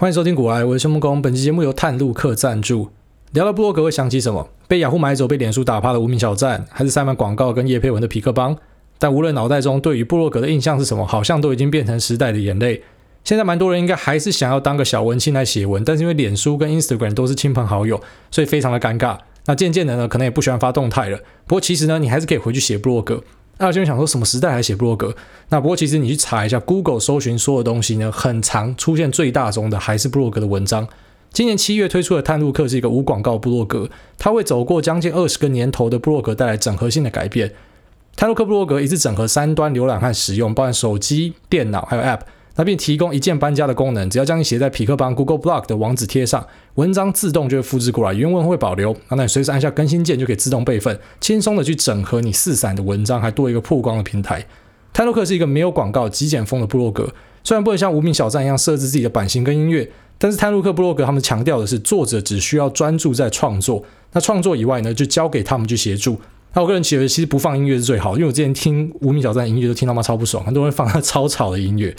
欢迎收听古来，我是徐梦工。本期节目由探路客赞助。聊到布洛格会想起什么？被雅虎买走、被脸书打趴的无名小站，还是塞满广告跟叶佩文的皮克邦？但无论脑袋中对于布洛格的印象是什么，好像都已经变成时代的眼泪。现在蛮多人应该还是想要当个小文青来写文，但是因为脸书跟 Instagram 都是亲朋好友，所以非常的尴尬。那渐渐的呢，可能也不喜欢发动态了。不过其实呢，你还是可以回去写布洛格。那有些人想说什么时代还写部落格？那不过其实你去查一下 Google 搜寻所有东西呢，很常出现最大宗的还是部落格的文章。今年七月推出的探路客是一个无广告部落格，它为走过将近二十个年头的部落格带来整合性的改变。探路客部落格一次整合三端浏览和使用，包含手机、电脑还有 App。那并提供一键搬家的功能，只要将你写在匹克邦 Google Blog 的网址贴上，文章自动就会复制过来，原文会保留。那你随时按下更新键就可以自动备份，轻松的去整合你四散的文章，还多一个曝光的平台。探路客是一个没有广告、极简风的部落格，虽然不能像无名小站一样设置自己的版型跟音乐，但是探路客部落格他们强调的是作者只需要专注在创作，那创作以外呢，就交给他们去协助。那我个人觉得其实不放音乐是最好，因为我之前听无名小站音乐都听到妈超不爽，很多人放他超吵的音乐。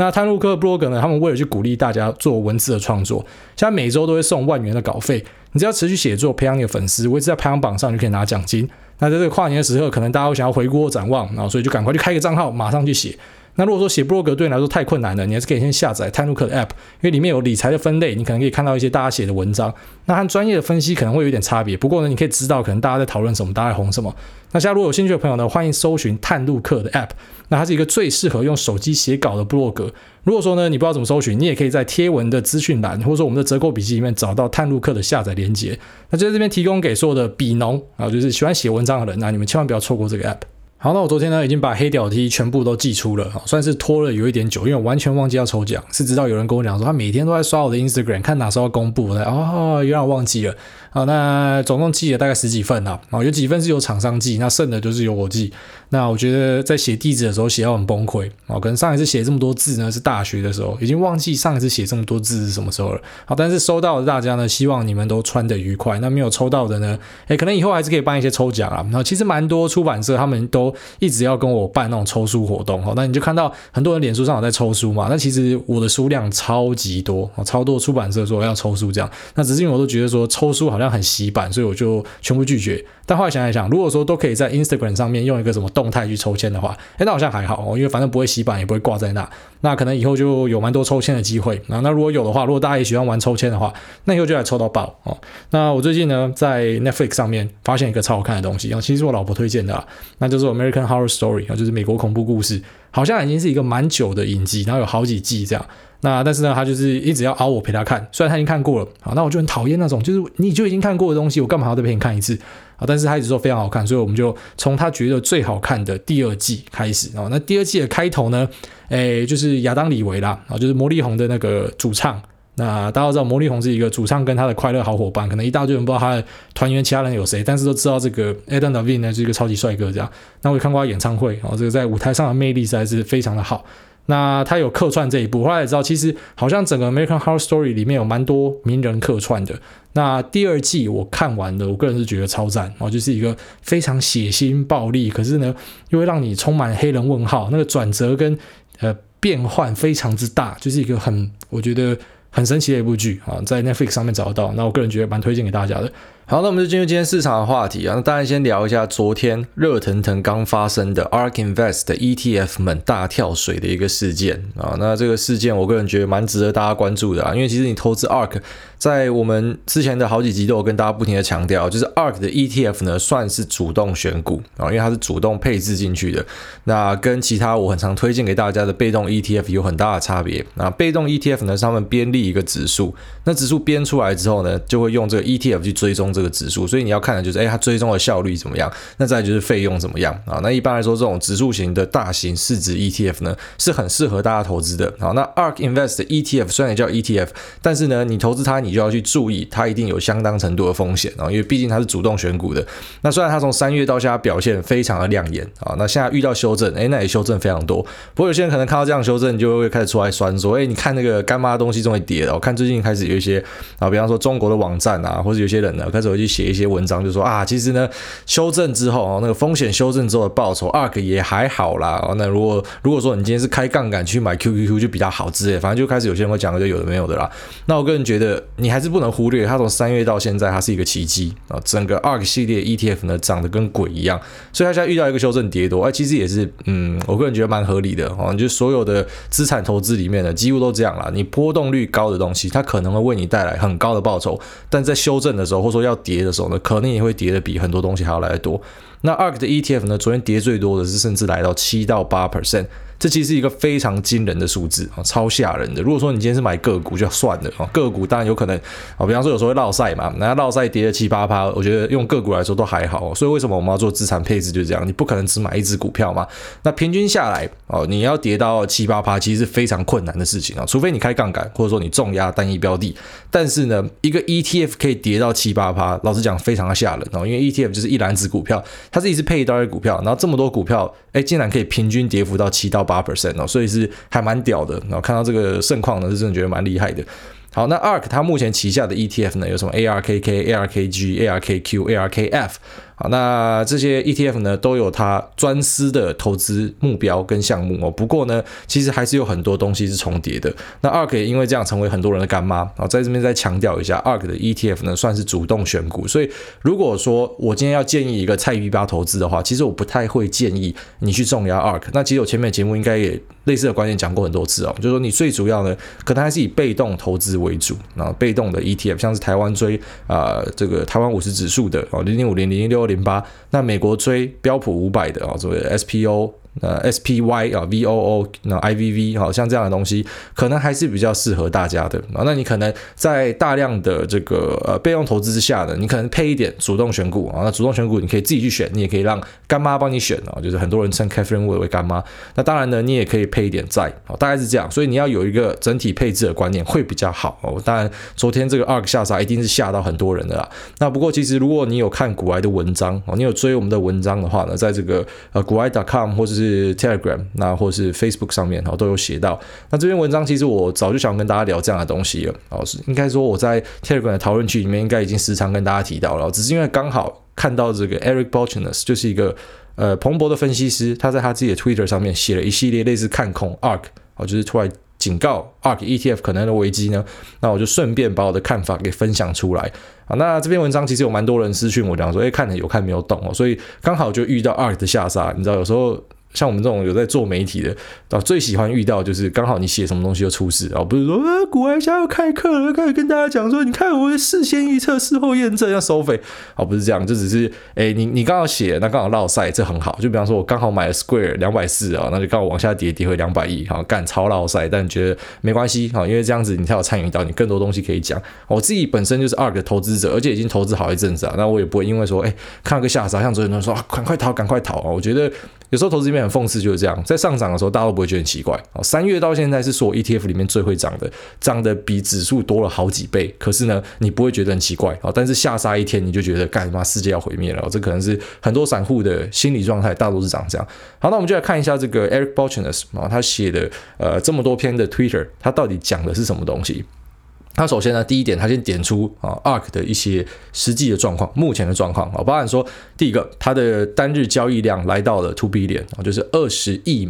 那探路客 blog 呢？他们为了去鼓励大家做文字的创作，现在每周都会送万元的稿费，你只要持续写作，培养你的粉丝，维持在排行榜上就可以拿奖金。那在这个跨年的时刻，可能大家会想要回顾展望，然后所以就赶快去开个账号，马上去写。那如果说写部落格对你来说太困难了，你还是可以先下载探路客的 App，因为里面有理财的分类，你可能可以看到一些大家写的文章。那和专业的分析可能会有点差别，不过呢，你可以知道可能大家在讨论什么，大家在红什么。那现在如果有兴趣的朋友呢，欢迎搜寻探路客的 App，那它是一个最适合用手机写稿的部落格。如果说呢，你不知道怎么搜寻，你也可以在贴文的资讯栏，或者说我们的折扣笔记里面找到探路客的下载链接。那就在这边提供给所有的笔农啊，就是喜欢写文章的人，那你们千万不要错过这个 App。好，那我昨天呢已经把黑屌 T 全部都寄出了，算是拖了有一点久，因为我完全忘记要抽奖，是直到有人跟我讲说他每天都在刷我的 Instagram，看哪时候公布，哦，原来我忘记了。好，那总共寄了大概十几份啊，啊，有几份是由厂商寄，那剩的就是由我寄。那我觉得在写地址的时候写到很崩溃啊，可能上一次写这么多字呢是大学的时候，已经忘记上一次写这么多字是什么时候了。好，但是收到的大家呢，希望你们都穿得愉快。那没有抽到的呢，诶，可能以后还是可以办一些抽奖啊。那其实蛮多出版社他们都一直要跟我办那种抽书活动，好，那你就看到很多人脸书上有在抽书嘛。那其实我的书量超级多，超多出版社说要抽书这样，那只是因为我都觉得说抽书好好像很洗版，所以我就全部拒绝。但后来想一想，如果说都可以在 Instagram 上面用一个什么动态去抽签的话，诶，那好像还好哦，因为反正不会洗版，也不会挂在那。那可能以后就有蛮多抽签的机会。那那如果有的话，如果大家也喜欢玩抽签的话，那以后就来抽到爆哦。那我最近呢，在 Netflix 上面发现一个超好看的东西，其实是我老婆推荐的啊，那就是 American Horror Story 啊，就是美国恐怖故事，好像已经是一个蛮久的影集，然后有好几季这样。那但是呢，他就是一直要熬我陪他看，虽然他已经看过了，好，那我就很讨厌那种，就是你就已经看过的东西，我干嘛要再陪你看一次？啊，但是他一直说非常好看，所以我们就从他觉得最好看的第二季开始啊。那第二季的开头呢，诶，就是亚当李维啦，啊，就是魔力红的那个主唱。那大家都知道魔力红是一个主唱跟他的快乐好伙伴，可能一大堆人不知道他的团员其他人有谁，但是都知道这个 Adam Levine 呢是一个超级帅哥这样。那我也看过他演唱会，啊，这个在舞台上的魅力实在是非常的好。那他有客串这一部，后来也知道，其实好像整个《American Horror Story》里面有蛮多名人客串的。那第二季我看完了，我个人是觉得超赞哦，就是一个非常血腥暴力，可是呢又会让你充满黑人问号，那个转折跟呃变换非常之大，就是一个很我觉得很神奇的一部剧啊，在 Netflix 上面找得到。那我个人觉得蛮推荐给大家的。好，那我们就进入今天市场的话题啊。那当然先聊一下昨天热腾腾刚发生的 ARK Invest 的 ETF 们大跳水的一个事件啊。那这个事件我个人觉得蛮值得大家关注的啊，因为其实你投资 ARK，在我们之前的好几集都有跟大家不停的强调，就是 ARK 的 ETF 呢算是主动选股啊，因为它是主动配置进去的。那跟其他我很常推荐给大家的被动 ETF 有很大的差别。那被动 ETF 呢，是他们编立一个指数，那指数编出来之后呢，就会用这个 ETF 去追踪这个。指数，所以你要看的就是，哎，它追踪的效率怎么样？那再就是费用怎么样啊？那一般来说，这种指数型的大型市值 ETF 呢，是很适合大家投资的。好，那 ARK Invest 的 ETF 虽然也叫 ETF，但是呢，你投资它，你你就要去注意，它一定有相当程度的风险啊，因为毕竟它是主动选股的。那虽然它从三月到现在表现非常的亮眼啊，那现在遇到修正，哎，那也修正非常多。不过有些人可能看到这样修正，你就会开始出来酸说，哎，你看那个干妈的东西终于跌了。我看最近开始有一些啊，比方说中国的网站啊，或者有些人呢，开始会去写一些文章，就说啊，其实呢，修正之后哦，那个风险修正之后的报酬，ARK 也还好啦。哦，那如果如果说你今天是开杠杆去买 QQQ 就比较好之类，反正就开始有些人会讲就有的没有的啦。那我个人觉得你还是不能忽略，它从三月到现在，它是一个奇迹啊，整个 ARK 系列 ETF 呢涨得跟鬼一样，所以它现在遇到一个修正跌多，哎，其实也是嗯，我个人觉得蛮合理的哦，就所有的资产投资里面呢，几乎都这样啦，你波动率高的东西，它可能会为你带来很高的报酬，但在修正的时候，或者说要跌的时候呢，可能也会跌得比很多东西还要来得多。那 ARK 的 ETF 呢，昨天跌最多的是甚至来到七到八 percent。这其实是一个非常惊人的数字啊，超吓人的。如果说你今天是买个股就算了啊，个股当然有可能啊，比方说有时候会落赛嘛，那落赛跌了七八趴，我觉得用个股来说都还好。所以为什么我们要做资产配置就是这样？你不可能只买一只股票嘛。那平均下来哦，你要跌到七八趴，其实是非常困难的事情啊，除非你开杠杆，或者说你重压单一标的。但是呢，一个 ETF 可以跌到七八趴，老实讲非常的吓人哦，因为 ETF 就是一篮子股票，它是一只配一堆股票，然后这么多股票，哎，竟然可以平均跌幅到七到八 percent 哦，所以。是还蛮屌的，然后看到这个盛况呢，是真的觉得蛮厉害的。好，那 ARK 它目前旗下的 ETF 呢，有什么 ARKK、ARKG、ARKQ、ARKF。好，那这些 ETF 呢，都有它专司的投资目标跟项目哦。不过呢，其实还是有很多东西是重叠的。那 ARK 也因为这样成为很多人的干妈啊。在这边再强调一下，ARK 的 ETF 呢，算是主动选股。所以如果说我今天要建议一个菜逼吧投资的话，其实我不太会建议你去重压 ARK。那其实我前面节目应该也类似的观点讲过很多次哦，就是说你最主要呢，可能还是以被动投资为主啊，被动的 ETF，像是台湾追啊、这个台湾五十指数的哦，零零五零零零六零八，那美国追标普五百的啊，作为 SPO。呃，SPY 啊，VOO，那 IVV，好像这样的东西，可能还是比较适合大家的啊。那你可能在大量的这个呃备用投资之下呢，你可能配一点主动选股啊。那主动选股你可以自己去选，你也可以让干妈帮你选啊。就是很多人称 Catherine Wood 为干妈。那当然呢，你也可以配一点债啊，大概是这样。所以你要有一个整体配置的观念会比较好哦。当然，昨天这个 ARK 下杀一定是吓到很多人的啦。那不过其实如果你有看股癌的文章哦，你有追我们的文章的话呢，在这个呃股癌 .com 或者是是 Telegram，那或是 Facebook 上面，都有写到。那这篇文章其实我早就想跟大家聊这样的东西了，哦，是应该说我在 Telegram 的讨论区里面应该已经时常跟大家提到了，只是因为刚好看到这个 Eric Balchunas 就是一个呃彭博的分析师，他在他自己的 Twitter 上面写了一系列类似看空 ARK，哦，就是出来警告 ARK ETF 可能的危机呢。那我就顺便把我的看法给分享出来。啊，那这篇文章其实有蛮多人私讯我讲说，哎，看了有看没有懂哦，所以刚好就遇到 ARK 的下杀，你知道有时候。像我们这种有在做媒体的，啊，最喜欢遇到就是刚好你写什么东西就出事啊，不是说啊，股癌现在要开课了，开始跟大家讲说，你看我事先预测，事后验证要收费，啊，不是这样，就只是，哎，你你刚好写，那刚好落赛，这很好，就比方说我刚好买了 Square 两百四啊，那就刚好往下跌，跌回两百亿，好，干超落赛，但觉得没关系，好，因为这样子你才有参与到，你更多东西可以讲。我自己本身就是二个投资者，而且已经投资好一阵子啊，那我也不会因为说，哎，看了个下杀，像昨天都说啊，赶快逃，赶快逃啊，我觉得。有时候投资里面很讽刺，就是这样，在上涨的时候，大家都不会觉得很奇怪。哦，三月到现在是所有 ETF 里面最会涨的，涨得比指数多了好几倍。可是呢，你不会觉得很奇怪。哦，但是下杀一天，你就觉得干嘛世界要毁灭了。这可能是很多散户的心理状态，大多是长这样。好，那我们就来看一下这个 Eric Balchunas 啊，他写的呃这么多篇的 Twitter，他到底讲的是什么东西？他首先呢，第一点，他先点出啊，ARK 的一些实际的状况，目前的状况啊，包含说，第一个，它的单日交易量来到了 two billion 啊，就是二十亿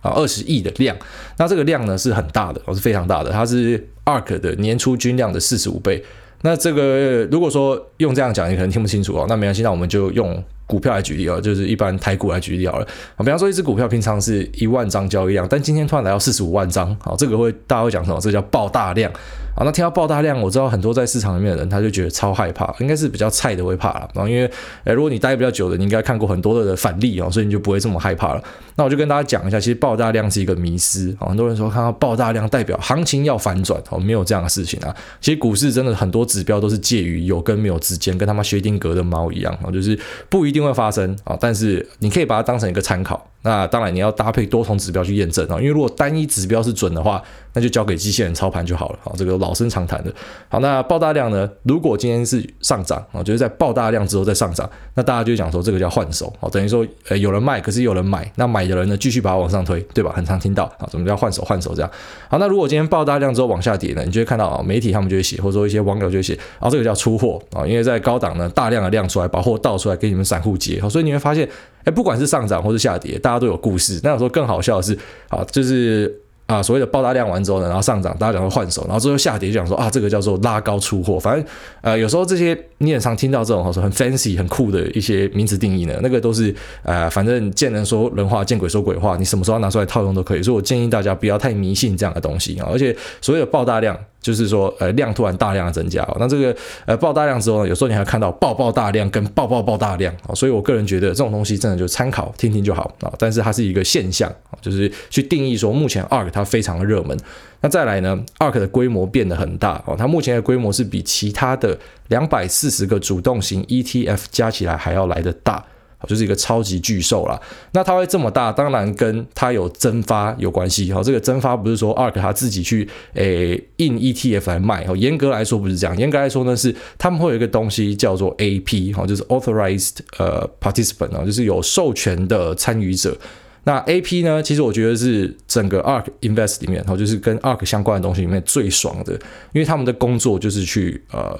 啊，二十亿的量。那这个量呢是很大的，是非常大的，它是 ARK 的年初均量的四十五倍。那这个如果说用这样讲，你可能听不清楚哦，那没关系，那我们就用。股票来举例啊，就是一般台股来举例好了。比方说一只股票平常是一万张交易量，但今天突然来到四十五万张，好，这个会大家会讲什么？这叫爆大量。好，那听到爆大量，我知道很多在市场里面的人他就觉得超害怕，应该是比较菜的会怕了。然后因为，诶，如果你待比较久的，你应该看过很多的反例啊，所以你就不会这么害怕了。那我就跟大家讲一下，其实爆大量是一个迷思啊。很多人说看到爆大量代表行情要反转，哦，没有这样的事情啊。其实股市真的很多指标都是介于有跟没有之间，跟他妈薛定谔的猫一样啊，就是不一定会发生啊。但是你可以把它当成一个参考。那当然你要搭配多重指标去验证啊，因为如果单一指标是准的话，那就交给机器人操盘就好了。好，这个老生常谈的。好，那爆大量呢？如果今天是上涨啊，就是在爆大量之后再上涨，那大家就讲说这个叫换手。好，等于说呃有人卖，可是有人买，那买的人呢继续把它往上推，对吧？很常听到啊，怎么叫换手换手这样？好，那如果今天爆大量之后往下跌呢，你就会看到啊，媒体他们就会写，或者说一些网友就会写，啊，这个叫出货啊，因为在高档呢大量的量出来，把货倒出来给你们散户接。好，所以你会发现，哎，不管是上涨或是下跌，大家都有故事。那有时候更好笑的是啊，就是。啊，所谓的爆大量完之后呢，然后上涨，大家讲说换手，然后最后下跌就讲说啊，这个叫做拉高出货。反正呃，有时候这些你也常听到这种说很 fancy、很酷的一些名词定义呢，那个都是呃，反正见人说人话，见鬼说鬼话，你什么时候拿出来套用都可以。所以我建议大家不要太迷信这样的东西啊。而且所谓的爆大量。就是说，呃，量突然大量的增加哦，那这个呃爆大量之后呢，有时候你还看到爆爆大量跟爆爆爆大量啊，所以我个人觉得这种东西真的就参考听听就好啊，但是它是一个现象啊，就是去定义说目前 ARK 它非常的热门，那再来呢，ARK 的规模变得很大哦，它目前的规模是比其他的两百四十个主动型 ETF 加起来还要来得大。就是一个超级巨兽啦，那它会这么大，当然跟它有增发有关系。哈，这个增发不是说 ARK 它自己去诶印 ETF 来卖。哈，严格来说不是这样，严格来说呢是他们会有一个东西叫做 AP，哈，就是 Authorized 呃 Participant 啊，就是有授权的参与者。那 AP 呢，其实我觉得是整个 ARK Invest 里面，然后，就是跟 ARK 相关的东西里面最爽的，因为他们的工作就是去呃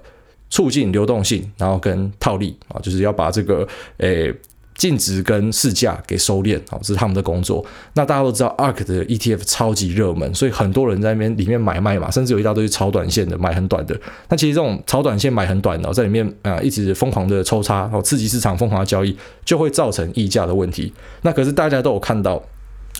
促进流动性，然后跟套利啊，就是要把这个诶。净值跟市价给收敛，好，这是他们的工作。那大家都知道，ARK 的 ETF 超级热门，所以很多人在那边里面买卖嘛，甚至有一大堆炒短线的，买很短的。那其实这种炒短线买很短的，在里面啊一直疯狂的抽插，刺激市场疯狂的交易，就会造成溢价的问题。那可是大家都有看到。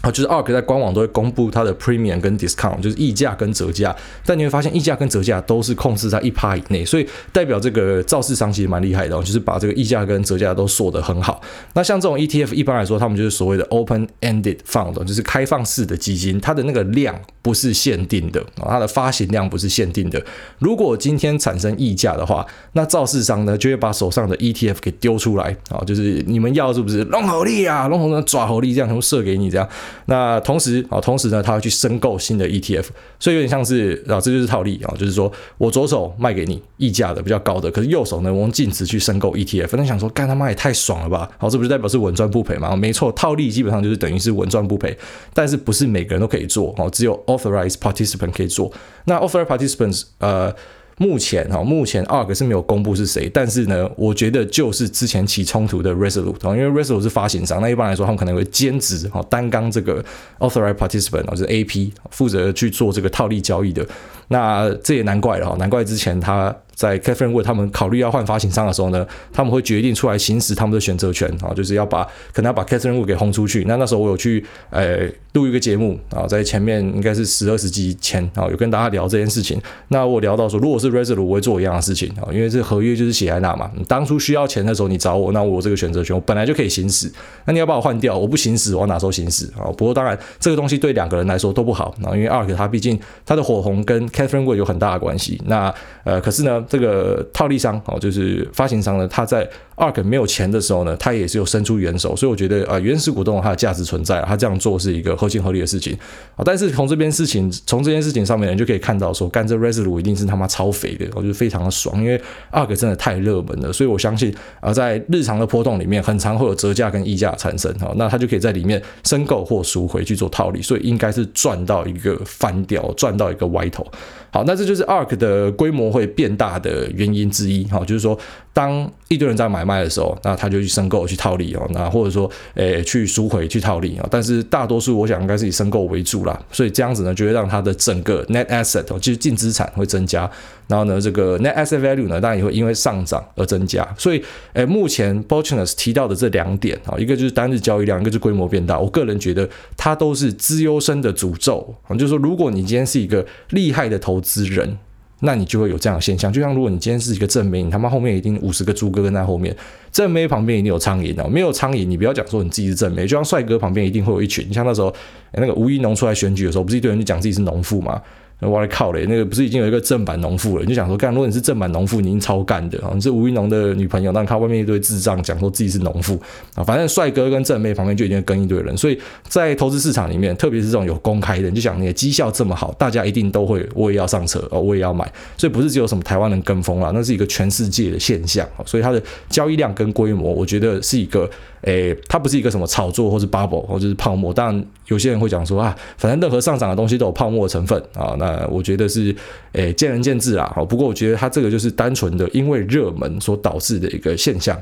啊，就是 ARK 在官网都会公布它的 premium 跟 discount，就是溢价跟折价。但你会发现，溢价跟折价都是控制在一趴以内，所以代表这个造市商其实蛮厉害的，就是把这个溢价跟折价都锁得很好。那像这种 ETF，一般来说，他们就是所谓的 open-ended fund，就是开放式的基金，它的那个量不是限定的啊，它的发行量不是限定的。如果今天产生溢价的话，那造市商呢就会把手上的 ETF 给丢出来啊，就是你们要是不是龙猴力啊，龙猴的爪合力这样全部射给你这样。那同时啊，同时呢，他会去申购新的 ETF，所以有点像是啊，这就是套利啊，就是说我左手卖给你溢价的比较高的，可是右手呢，我用净值去申购 ETF。那想说，干他妈也太爽了吧？好，这不是代表是稳赚不赔吗？没错，套利基本上就是等于是稳赚不赔，但是不是每个人都可以做哦，只有 authorized participant 可以做。那 authorized participants 呃。目前哈，目前 ARK 是没有公布是谁，但是呢，我觉得就是之前起冲突的 Resolute，因为 Resolute 是发行商，那一般来说他们可能会兼职哈，担纲这个 Authorized Participant，就是 AP 负责去做这个套利交易的，那这也难怪了哈，难怪之前他。在 Cathie Wood 他们考虑要换发行商的时候呢，他们会决定出来行使他们的选择权啊，就是要把可能要把 Cathie Wood 给轰出去。那那时候我有去呃录一个节目啊，在前面应该是十二十集前啊，有跟大家聊这件事情。那我聊到说，如果是 Resolute 我会做一样的事情啊，因为这合约就是写在那嘛。你当初需要钱的时候你找我，那我这个选择权我本来就可以行使。那你要把我换掉，我不行使，我哪时候行使啊？不过当然这个东西对两个人来说都不好啊，因为 ARK 它毕竟它的火红跟 Cathie Wood 有很大的关系。那呃，可是呢，这个套利商哦，就是发行商呢，他在 ARK 没有钱的时候呢，他也是有伸出援手，所以我觉得啊，原始股东它的价值存在，他这样做是一个合情合理的事情啊。但是从这边事情，从这件事情上面，你就可以看到说，干这 Resolute 一定是他妈超肥的，我觉得非常的爽，因为 ARK 真的太热门了，所以我相信啊，在日常的波动里面，很常会有折价跟溢价产生哈，那他就可以在里面申购或赎回去做套利，所以应该是赚到一个翻掉，赚到一个歪头。好，那这就是 ARK 的规模会变大的原因之一。哈，就是说，当一堆人在买卖的时候，那他就去申购去套利哦，那或者说，诶，去赎回去套利啊。但是大多数我想应该是以申购为主啦，所以这样子呢，就会让他的整个 net asset，就是净资产会增加。然后呢，这个 net asset value 呢，当然也会因为上涨而增加。所以，诶，目前 Borchinus 提到的这两点啊，一个就是单日交易量，一个就是规模变大。我个人觉得它都是资优生的诅咒啊，就是说，如果你今天是一个厉害的投资人，那你就会有这样的现象。就像如果你今天是一个正妹，你他妈后面一定五十个猪哥跟在后面，正妹旁边一定有苍蝇哦，没有苍蝇，你不要讲说你自己是正妹，就像帅哥旁边一定会有一群。你像那时候，那个吴一农出来选举的时候，不是一堆人就讲自己是农妇嘛？我来靠嘞，那个不是已经有一个正版农妇了？你就想说，干，如果你是正版农妇，你已经超干的啊！你是吴云龙的女朋友，但看外面一堆智障讲说自己是农妇啊，反正帅哥跟正妹旁边就已经跟一堆人，所以在投资市场里面，特别是这种有公开的，你就想你的绩效这么好，大家一定都会，我也要上车哦，我也要买，所以不是只有什么台湾人跟风啦，那是一个全世界的现象，所以它的交易量跟规模，我觉得是一个。诶，它不是一个什么炒作或是 bubble 或者是泡沫，当然有些人会讲说啊，反正任何上涨的东西都有泡沫的成分啊，那我觉得是诶见仁见智啦。好，不过我觉得它这个就是单纯的因为热门所导致的一个现象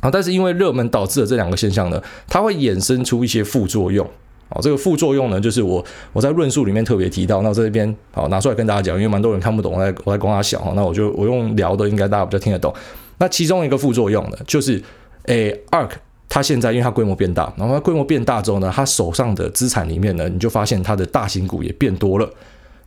啊，但是因为热门导致的这两个现象呢，它会衍生出一些副作用啊，这个副作用呢，就是我我在论述里面特别提到，那我在这边好拿出来跟大家讲，因为蛮多人看不懂，我在我在跟他小，那我就我用聊的，应该大家比较听得懂。那其中一个副作用呢，就是诶二。他现在因为他规模变大，然后他规模变大之后呢，他手上的资产里面呢，你就发现他的大型股也变多了。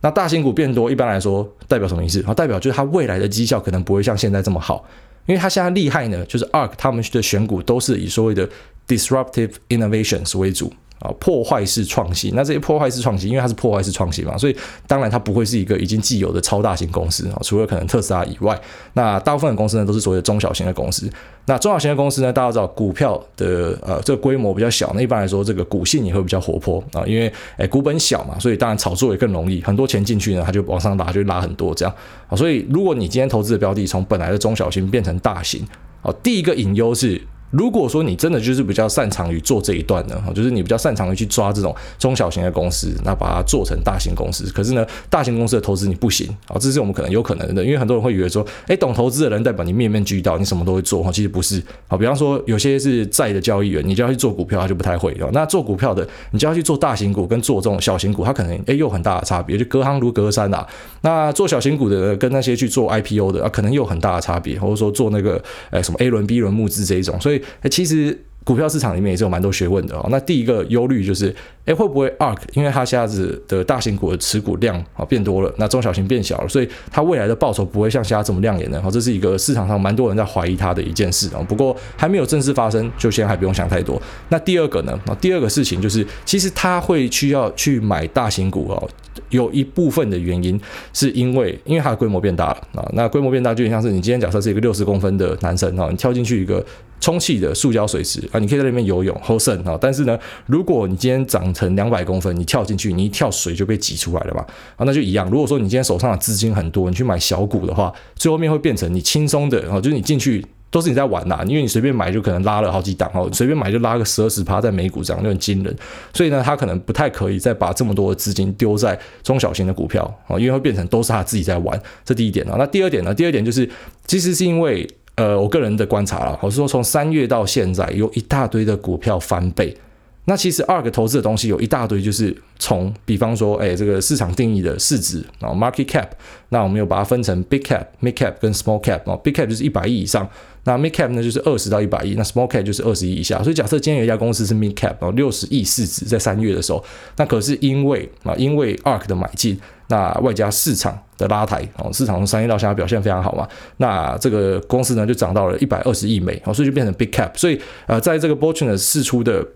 那大型股变多，一般来说代表什么意思？啊，代表就是他未来的绩效可能不会像现在这么好，因为他现在厉害呢，就是 ARK 他们的选股都是以所谓的 disruptive innovations 为主。啊，破坏式创新，那这些破坏式创新，因为它是破坏式创新嘛，所以当然它不会是一个已经既有的超大型公司啊，除了可能特斯拉以外，那大部分的公司呢都是所谓的中小型的公司。那中小型的公司呢，大家知道股票的呃这个规模比较小，那一般来说这个股性也会比较活泼啊，因为诶股本小嘛，所以当然炒作也更容易，很多钱进去呢，它就往上拉，就拉很多这样啊。所以如果你今天投资的标的从本来的中小型变成大型，啊，第一个隐忧是。如果说你真的就是比较擅长于做这一段的，就是你比较擅长于去抓这种中小型的公司，那把它做成大型公司。可是呢，大型公司的投资你不行啊，这是我们可能有可能的，因为很多人会以为说，诶，懂投资的人代表你面面俱到，你什么都会做哈，其实不是。好，比方说有些是在的交易员，你就要去做股票，他就不太会哦。那做股票的，你就要去做大型股跟做这种小型股，它可能诶有很大的差别，就隔行如隔山啊。那做小型股的跟那些去做 IPO 的啊，可能又有很大的差别，或者说做那个诶什么 A 轮、B 轮募资这一种，所以。诶，其实股票市场里面也是有蛮多学问的哦。那第一个忧虑就是，诶，会不会 ARK 因为它现在的大型股的持股量啊变多了，那中小型变小了，所以它未来的报酬不会像现在这么亮眼呢？哦，这是一个市场上蛮多人在怀疑它的一件事啊。不过还没有正式发生，就先还不用想太多。那第二个呢？啊，第二个事情就是，其实它会需要去买大型股哦。有一部分的原因是因为，因为它的规模变大了啊。那规模变大，就像是你今天假设是一个六十公分的男生啊，你跳进去一个充气的塑胶水池啊，你可以在里面游泳，好省啊。但是呢，如果你今天长成两百公分，你跳进去，你一跳水就被挤出来了嘛啊，那就一样。如果说你今天手上的资金很多，你去买小股的话，最后面会变成你轻松的啊，就是你进去。都是你在玩呐，因为你随便买就可能拉了好几档哦，随便买就拉个十二十趴在美股这样就很惊人，所以呢，他可能不太可以再把这么多的资金丢在中小型的股票啊，因为会变成都是他自己在玩，这第一点啊。那第二点呢？第二点就是，其实是因为呃，我个人的观察啦，我是说从三月到现在有一大堆的股票翻倍。那其实 ARK 投资的东西有一大堆，就是从比方说，哎，这个市场定义的市值啊，market cap，那我们又把它分成 big cap、mid cap 跟 small cap 啊，big cap 就是一百亿以上，那 mid cap 呢就是二十到一百亿，那 small cap 就是二十亿以下。所以假设今天有一家公司是 mid cap 啊，六十亿市值在三月的时候，那可是因为啊，因为 ARK 的买进，那外加市场的拉抬哦，市场从三月到现在表现非常好嘛，那这个公司呢就涨到了一百二十亿美哦，所以就变成 big cap。所以呃，在这个 b o r t u n e 释出的。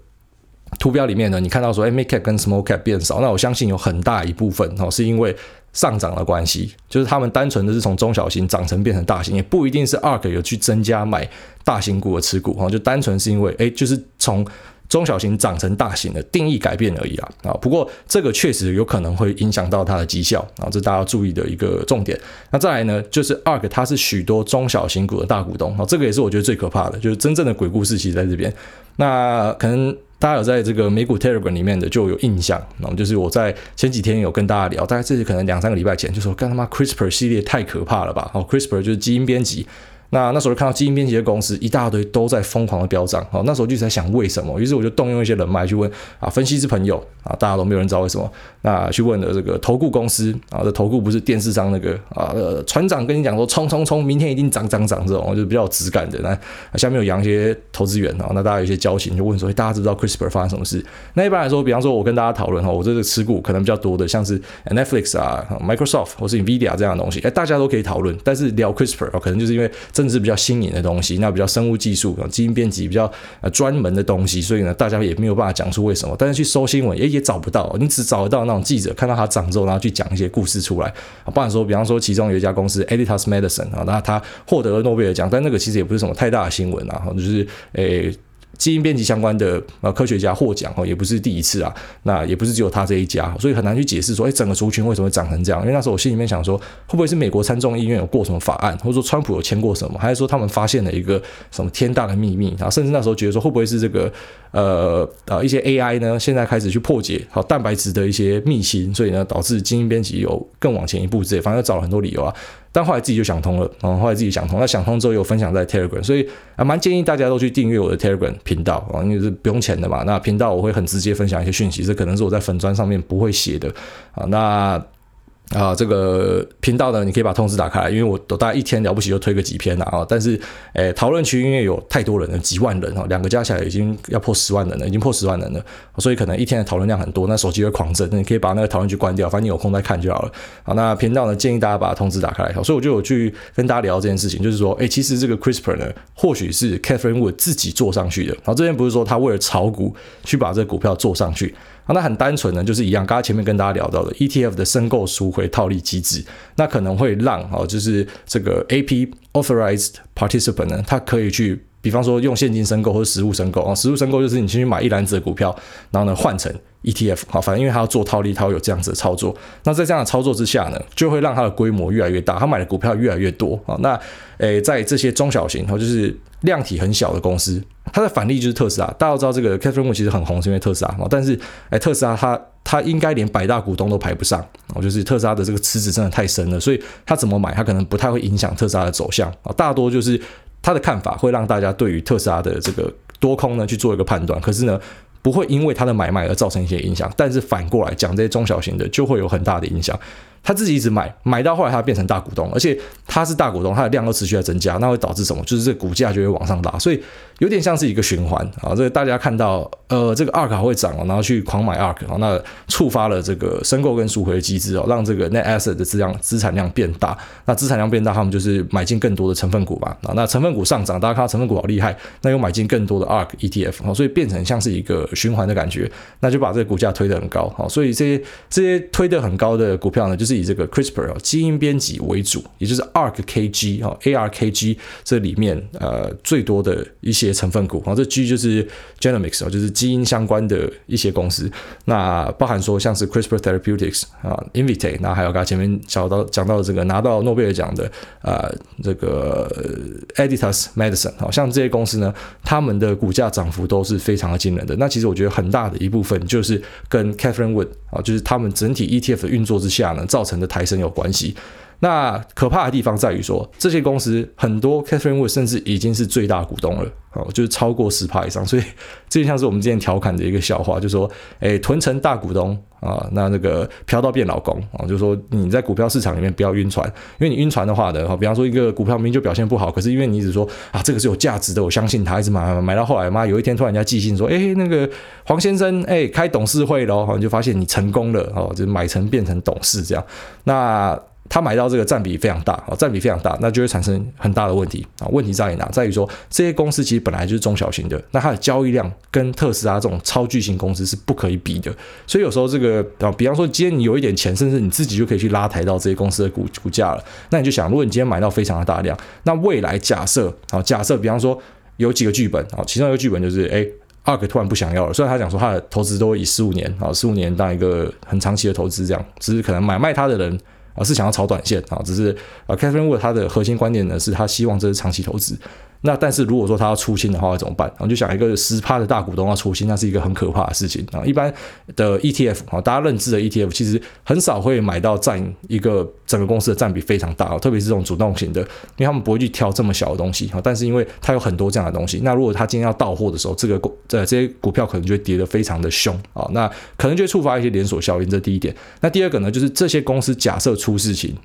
图标里面呢，你看到说，哎，mid cap 跟 small cap 变少，那我相信有很大一部分哦，是因为上涨的关系，就是他们单纯的是从中小型涨成变成大型，也不一定是 ARK 有去增加买大型股的持股哈，就单纯是因为，哎，就是从中小型涨成大型的定义改变而已啊啊，不过这个确实有可能会影响到它的绩效啊，这是大家要注意的一个重点。那再来呢，就是 ARK 它是许多中小型股的大股东啊，这个也是我觉得最可怕的，就是真正的鬼故事其实在这边。那可能。大家有在这个美股 Telegram 里面的就有印象，那么就是我在前几天有跟大家聊，大概这是可能两三个礼拜前，就说干他妈 CRISPR 系列太可怕了吧？哦，CRISPR 就是基因编辑。那那时候看到基因编辑的公司一大堆都在疯狂的飙涨，好，那时候就在想为什么，于是我就动用一些人脉去问啊，分析师朋友啊，大家都没有人知道为什么。那去问了这个投顾公司啊，这投顾不是电视上那个啊，呃，船长跟你讲说冲冲冲，明天一定涨涨涨这种，就比较有质感的。那下面有养一些投资员啊，那大家有一些交情，就问说，大家知不知道 CRISPR 发生什么事？那一般来说，比方说我跟大家讨论哈，我这个持股可能比较多的，像是 Netflix 啊、Microsoft 或是 Nvidia 这样的东西，哎，大家都可以讨论，但是聊 CRISPR 啊可能就是因为甚至比较新颖的东西，那比较生物技术、基因编辑比较呃专门的东西，所以呢，大家也没有办法讲出为什么。但是去搜新闻，也也找不到，你只找得到那种记者看到它涨之后，然后去讲一些故事出来。不然说，比方说其中有一家公司 Editas Medicine 啊，那他获得了诺贝尔奖，但那个其实也不是什么太大的新闻啊，就是诶。基因编辑相关的呃科学家获奖哦，也不是第一次啊，那也不是只有他这一家，所以很难去解释说，哎，整个族群为什么长成这样？因为那时候我心里面想说，会不会是美国参众议院有过什么法案，或者说川普有签过什么，还是说他们发现了一个什么天大的秘密？然后甚至那时候觉得说，会不会是这个呃呃一些 AI 呢，现在开始去破解好蛋白质的一些秘辛，所以呢导致基因编辑有更往前一步之类，反正找了很多理由啊。但后来自己就想通了，嗯，后来自己想通，那想通之后又分享在 Telegram，所以还蛮建议大家都去订阅我的 Telegram 频道啊，因为是不用钱的嘛。那频道我会很直接分享一些讯息，这可能是我在粉砖上面不会写的啊。那啊，这个频道呢，你可以把通知打开，因为我都大概一天了不起就推个几篇了啊。但是，诶，讨论区因为有太多人了，几万人哦，两个加起来已经要破十万人了，已经破十万人了，所以可能一天的讨论量很多，那手机会狂震。那你可以把那个讨论区关掉，反正你有空再看就好了。好，那频道呢，建议大家把通知打开来。好，所以我就有去跟大家聊这件事情，就是说，诶，其实这个 CRISPR 呢，或许是 Catherine Wood 自己做上去的。然后这边不是说他为了炒股去把这个股票做上去。啊那很单纯呢，就是一样，刚刚前面跟大家聊到的 ETF 的申购赎回套利机制，那可能会让哦，就是这个 AP Authorized Participant 呢，它可以去，比方说用现金申购或者实物申购啊，实物申购就是你先去买一篮子的股票，然后呢换成 ETF，好，反正因为他要做套利，他会有这样子的操作。那在这样的操作之下呢，就会让它的规模越来越大，他买的股票越来越多啊。那诶，在这些中小型，然后就是量体很小的公司。它的反例就是特斯拉，大家都知道这个 Catherine 其实很红，是因为特斯拉嘛。但是，哎，特斯拉它它应该连百大股东都排不上，哦，就是特斯拉的这个池子真的太深了，所以它怎么买，它可能不太会影响特斯拉的走向啊。大多就是他的看法会让大家对于特斯拉的这个多空呢去做一个判断，可是呢，不会因为它的买卖而造成一些影响。但是反过来讲，这些中小型的就会有很大的影响。他自己一直买，买到后来他变成大股东，而且他是大股东，他的量都持续在增加，那会导致什么？就是这股价就会往上拉，所以有点像是一个循环啊。这个大家看到，呃，这个 ARK 会涨，然后去狂买 ARK，那触发了这个申购跟赎回的机制哦，让这个 Net Asset 的质量资产量变大。那资产量变大，他们就是买进更多的成分股嘛。啊，那成分股上涨，大家看到成分股好厉害，那又买进更多的 ARK ETF，所以变成像是一个循环的感觉，那就把这个股价推得很高。好，所以这些这些推得很高的股票呢，就是是以这个 CRISPR 基因编辑为主，也就是 ARKKG 哈 ARKG 这里面呃最多的一些成分股，然后这 G 就是 Genomics 就是基因相关的一些公司，那包含说像是 CRISPR Therapeutics 啊 Invitae，那还有刚才前面讲到讲到这个拿到诺贝尔奖的啊、呃、这个 Editas Medicine，好像这些公司呢，他们的股价涨幅都是非常的惊人的。那其实我觉得很大的一部分就是跟 Catherine Wood 啊，就是他们整体 ETF 的运作之下呢，造造成的抬升有关系。那可怕的地方在于说，这些公司很多 Catherine Wood 甚至已经是最大股东了，哦，就是超过十趴以上。所以这就像是我们之前调侃的一个笑话，就是说，诶，囤成大股东啊，那那个飘到变老公啊，就是说你在股票市场里面不要晕船，因为你晕船的话呢，比方说一个股票明明就表现不好，可是因为你一直说啊，这个是有价值的，我相信他，一直买买买，到后来，妈有一天突然间寄信说，诶，那个黄先生，诶，开董事会喽，你就发现你成功了，哦，就买成变成董事这样，那。他买到这个占比非常大啊，占比非常大，那就会产生很大的问题啊。问题在于哪？在于说这些公司其实本来就是中小型的，那它的交易量跟特斯拉这种超巨型公司是不可以比的。所以有时候这个啊，比方说今天你有一点钱，甚至你自己就可以去拉抬到这些公司的股股价了。那你就想，如果你今天买到非常的大量，那未来假设啊，假设比方说有几个剧本啊，其中一个剧本就是哎，ARK 突然不想要了。虽然他讲说他的投资都以十五年啊，十五年当一个很长期的投资这样，只是可能买卖他的人。而是想要炒短线啊，只是啊，Catherine Wood 他的核心观点呢，是他希望这是长期投资。那但是如果说他要出清的话，会怎么办？然后就想一个十趴的大股东要出清，那是一个很可怕的事情啊。一般的 ETF 啊，大家认知的 ETF 其实很少会买到占一个整个公司的占比非常大，特别是这种主动型的，因为他们不会去挑这么小的东西啊。但是因为它有很多这样的东西，那如果他今天要到货的时候，这个股这这些股票可能就会跌得非常的凶啊，那可能就会触发一些连锁效应。这第一点。那第二个呢，就是这些公司假设出事情。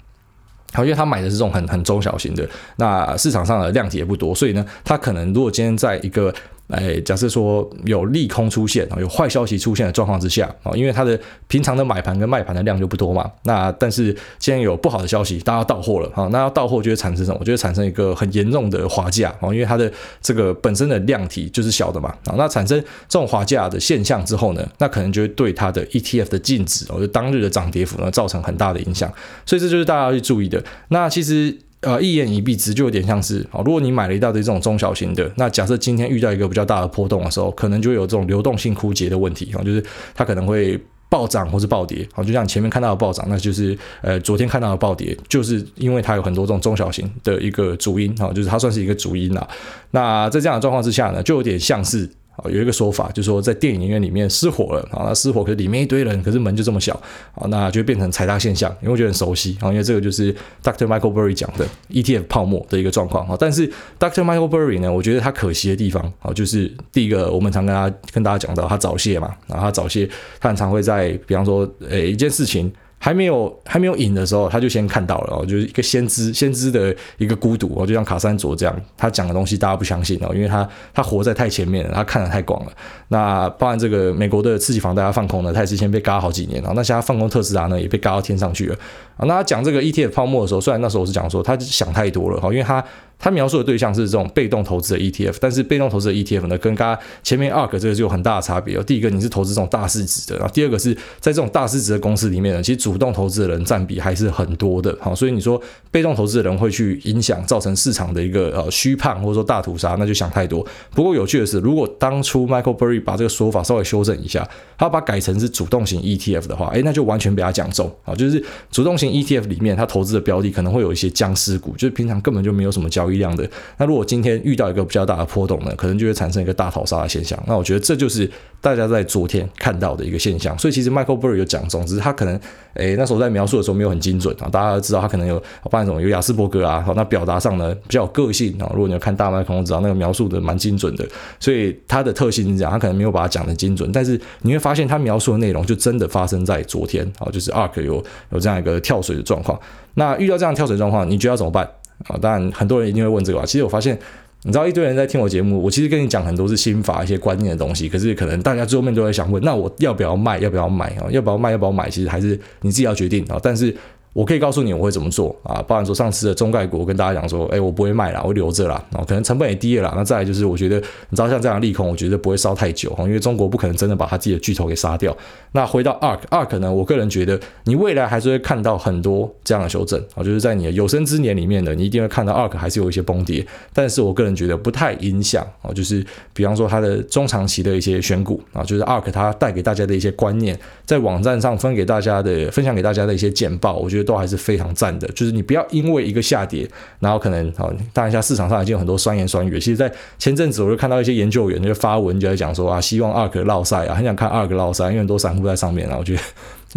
好，因为他买的是这种很很中小型的，那市场上的量体也不多，所以呢，他可能如果今天在一个哎，假设说有利空出现啊，有坏消息出现的状况之下啊，因为它的平常的买盘跟卖盘的量就不多嘛，那但是既然有不好的消息，大家到货了啊，那要到货就会产生什么？就会产生一个很严重的滑价啊，因为它的这个本身的量体就是小的嘛啊，那产生这种滑价的现象之后呢，那可能就会对它的 ETF 的净值哦，就当日的涨跌幅呢造成很大的影响，所以这就是大家要去注意的。那其实。呃，一言以蔽之，就有点像是啊，如果你买了一大堆这种中小型的，那假设今天遇到一个比较大的波动的时候，可能就有这种流动性枯竭的问题啊，就是它可能会暴涨或是暴跌啊，就像前面看到的暴涨，那就是呃昨天看到的暴跌，就是因为它有很多这种中小型的一个主因啊，就是它算是一个主因啦。那在这样的状况之下呢，就有点像是。啊，有一个说法，就是说在电影院里面失火了啊，那失火可是里面一堆人，可是门就这么小啊，那就变成踩踏现象，因为我觉得很熟悉啊，因为这个就是 Dr. Michael Burry 讲的 ETF 泡沫的一个状况啊。但是 Dr. Michael Burry 呢，我觉得他可惜的地方啊，就是第一个，我们常跟他跟大家讲到他早泄嘛，然后他早泄，他很常会在比方说，诶一件事情。还没有还没有赢的时候，他就先看到了哦，就是一个先知先知的一个孤独哦，就像卡山卓这样，他讲的东西大家不相信哦，因为他他活在太前面了，他看得太广了。那包含这个美国的刺激房大家放空呢，他也是先被嘎好几年啊。那现在放空特斯拉呢，也被嘎到天上去了啊。那他讲这个 ETF 泡沫的时候，虽然那时候我是讲说他想太多了哈，因为他。他描述的对象是这种被动投资的 ETF，但是被动投资的 ETF 呢，跟刚刚前面 ARK 这个就有很大的差别哦。第一个，你是投资这种大市值的，然后第二个是在这种大市值的公司里面呢，其实主主动投资的人占比还是很多的。好，所以你说被动投资的人会去影响造成市场的一个呃虚胖或者说大屠杀，那就想太多。不过有趣的是，如果当初 Michael Burry 把这个说法稍微修正一下，他把改成是主动型 ETF 的话，诶，那就完全被他讲中啊。就是主动型 ETF 里面，他投资的标的可能会有一些僵尸股，就是平常根本就没有什么交易量的。那如果今天遇到一个比较大的波动呢，可能就会产生一个大逃杀的现象。那我觉得这就是大家在昨天看到的一个现象。所以其实 Michael Burry 有讲中，只是他可能诶那时候在描述的时候没有很精准啊。大家都知道他可能有包含什么有雅斯伯格啊，好，那表达上呢比较有个性啊。如果你有看大麦克风知道那个描述的蛮精准的，所以他的特性是这样，他可能没有把它讲的精准，但是你会发现他描述的内容就真的发生在昨天啊，就是 ARK 有有这样一个跳水的状况。那遇到这样跳水状况，你觉得要怎么办？啊，当然很多人一定会问这个啊。其实我发现，你知道一堆人在听我节目，我其实跟你讲很多是心法、一些观念的东西。可是可能大家最后面都在想问，那我要不要卖？要不要买啊？要不要卖？要不要买？其实还是你自己要决定啊。但是。我可以告诉你我会怎么做啊，包含说上次的中概股，我跟大家讲说，哎，我不会卖了，我留着啦，然后可能成本也低了啦。那再来就是，我觉得你知道像这样的利空，我觉得不会烧太久哈，因为中国不可能真的把他自己的巨头给杀掉。那回到 ARK，ARK 呢，我个人觉得你未来还是会看到很多这样的修正啊，就是在你的有生之年里面呢，你一定会看到 ARK 还是有一些崩跌，但是我个人觉得不太影响啊，就是比方说它的中长期的一些选股啊，就是 ARK 它带给大家的一些观念，在网站上分给大家的分享给大家的一些简报，我觉得都还是非常赞。的，就是你不要因为一个下跌，然后可能啊，当然像市场上已经有很多酸言酸语。其实，在前阵子我就看到一些研究员就发文就在讲说啊，希望 ARK 落赛啊，很想看 ARK 落赛，因为很多散户在上面啊，我觉得。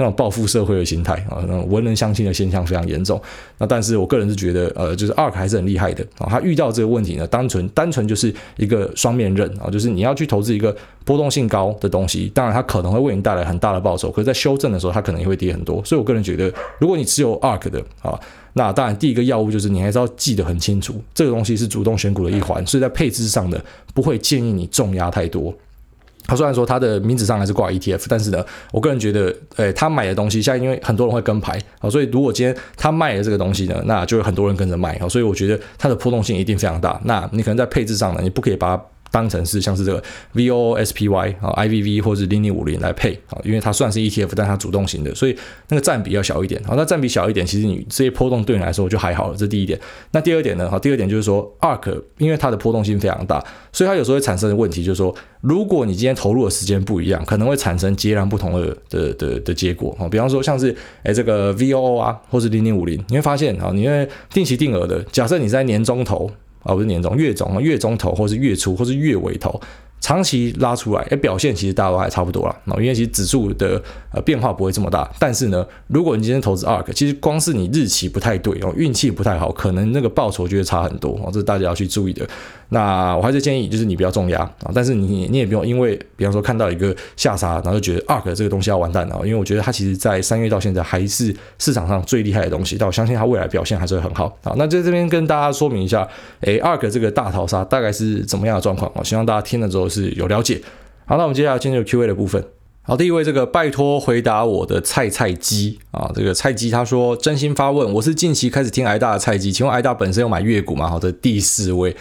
那种报复社会的心态啊，那种文人相亲的现象非常严重。那但是我个人是觉得，呃，就是 ARK 还是很厉害的啊。他遇到这个问题呢，单纯单纯就是一个双面刃啊，就是你要去投资一个波动性高的东西，当然它可能会为你带来很大的报酬，可是在修正的时候，它可能也会跌很多。所以我个人觉得，如果你持有 ARK 的啊，那当然第一个要务就是你还是要记得很清楚，这个东西是主动选股的一环，所以在配置上呢，不会建议你重压太多。他虽然说他的名字上还是挂 ETF，但是呢，我个人觉得，诶，他买的东西，现在因为很多人会跟牌啊，所以如果今天他卖了这个东西呢，那就有很多人跟着卖啊，所以我觉得它的波动性一定非常大。那你可能在配置上呢，你不可以把它。当成是像是这个 VOSPY 啊 IVV 或者零零五零来配啊，因为它算是 ETF，但它主动型的，所以那个占比要小一点。好，那占比小一点，其实你这些波动对你来说就还好了。这是第一点。那第二点呢？好，第二点就是说 ARK 因为它的波动性非常大，所以它有时候会产生的问题就是说，如果你今天投入的时间不一样，可能会产生截然不同的的的的结果啊。比方说像是诶这个 VOO 啊，或是零零五零，你会发现啊，你因为定期定额的，假设你在年中投。啊，不是年中，月中、月中投，或是月初，或是月尾投，长期拉出来，哎，表现其实大家都还差不多啦。因为其实指数的呃变化不会这么大。但是呢，如果你今天投资 ARK，其实光是你日期不太对哦，运气不太好，可能那个报酬就会差很多哦，这是大家要去注意的。那我还是建议就是你不要重压啊，但是你你也不用因为比方说看到一个下杀，然后就觉得 ARK 这个东西要完蛋了，因为我觉得它其实在三月到现在还是市场上最厉害的东西，但我相信它未来表现还是会很好啊。那在这边跟大家说明一下，诶，ARK 这个大逃杀大概是怎么样的状况？我希望大家听了之后是有了解。好，那我们接下来进入 Q&A 的部分。好，第一位这个拜托回答我的菜菜鸡啊，这个菜鸡他说真心发问，我是近期开始听挨大的菜鸡，请问挨大本身有买月股吗？好的，第四位。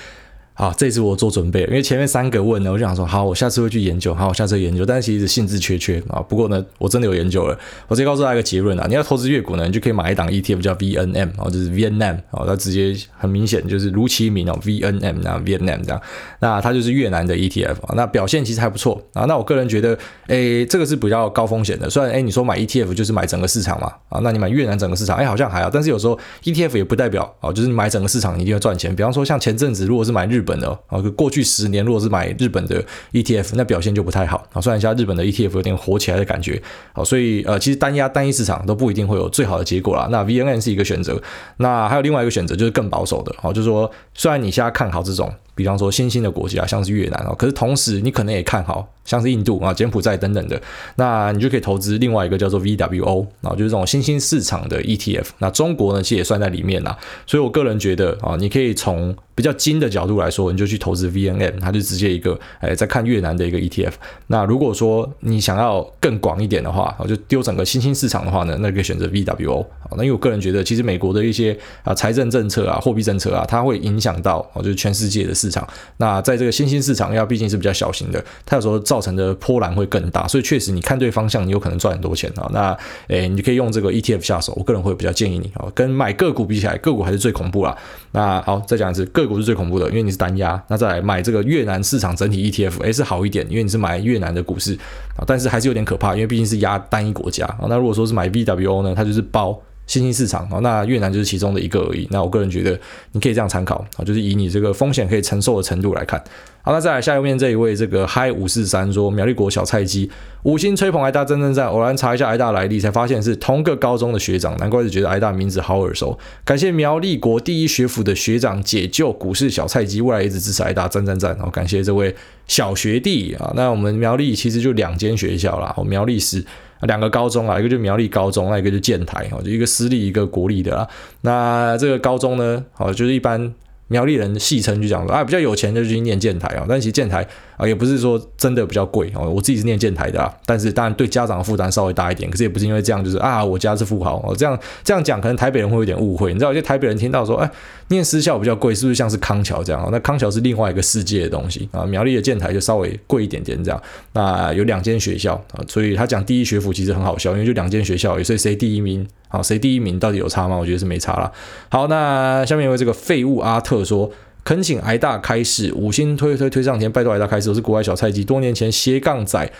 好，这次我做准备了，因为前面三个问呢，我就想说，好，我下次会去研究，好，我下次研究，但是其实兴致缺缺啊。不过呢，我真的有研究了，我直接告诉大家一个结论啊，你要投资月股呢，你就可以买一档 ETF 叫 VNM 啊，就是 VNM 啊，它直接很明显就是如其名哦，VNM 啊，VNM 这样，那它就是越南的 ETF 啊，那表现其实还不错啊。那我个人觉得，诶，这个是比较高风险的，虽然诶，你说买 ETF 就是买整个市场嘛，啊，那你买越南整个市场，诶，好像还好，但是有时候 ETF 也不代表啊，就是你买整个市场你一定会赚钱。比方说像前阵子如果是买日本的啊，过去十年，如果是买日本的 ETF，那表现就不太好啊。虽然现在日本的 ETF 有点火起来的感觉，好，所以呃，其实单压单一市场都不一定会有最好的结果啦。那 VNN 是一个选择，那还有另外一个选择就是更保守的，好，就是说虽然你现在看好这种。比方说新兴的国家，像是越南哦，可是同时你可能也看好像是印度啊、柬埔寨等等的，那你就可以投资另外一个叫做 VWO 啊，就是这种新兴市场的 ETF。那中国呢，其实也算在里面啦。所以我个人觉得啊，你可以从比较精的角度来说，你就去投资 VNM，它就直接一个哎在看越南的一个 ETF。那如果说你想要更广一点的话，就丢整个新兴市场的话呢，那可以选择 VWO。那因为我个人觉得，其实美国的一些啊财政政策啊、货币政策啊，它会影响到就是全世界的市。市场，那在这个新兴市场，要毕竟是比较小型的，它有时候造成的波澜会更大，所以确实你看对方向，你有可能赚很多钱啊。那诶，你可以用这个 ETF 下手，我个人会比较建议你啊，跟买个股比起来，个股还是最恐怖啦。那好，再讲一次，个股是最恐怖的，因为你是单压。那再来买这个越南市场整体 ETF，诶是好一点，因为你是买越南的股市啊，但是还是有点可怕，因为毕竟是压单一国家啊。那如果说是买 VWO 呢，它就是包。新兴市场，那越南就是其中的一个而已。那我个人觉得，你可以这样参考啊，就是以你这个风险可以承受的程度来看。好，那再来下一面这一位，这个嗨五四三说苗栗国小菜鸡五星吹捧挨大真正在偶然查一下挨大来历，才发现是同个高中的学长，难怪是觉得挨大名字好耳熟。感谢苗栗国第一学府的学长解救股市小菜鸡，未来一直支持挨大，赞赞赞。好，感谢这位小学弟啊。那我们苗栗其实就两间学校啦，苗栗市。两个高中啊，一个就苗栗高中，那一个就建台，哦，就一个私立，一个国立的啦。那这个高中呢，哦，就是一般。苗栗人戏称就讲说啊，比较有钱就去念建台啊，但其实建台啊也不是说真的比较贵哦。我自己是念建台的啊，但是当然对家长的负担稍微大一点，可是也不是因为这样，就是啊我家是富豪哦，这样这样讲可能台北人会有点误会。你知道有些台北人听到说哎念私校比较贵，是不是像是康桥这样？那康桥是另外一个世界的东西啊，苗栗的建台就稍微贵一点点这样。那有两间学校啊，所以他讲第一学府其实很好笑，因为就两间学校，所以谁第一名？好，谁第一名到底有差吗？我觉得是没差啦。好，那下面有位这个废物阿特说，恳请挨大开市，五星推推推上天，拜托挨大开市。我是国外小菜鸡，多年前斜杠仔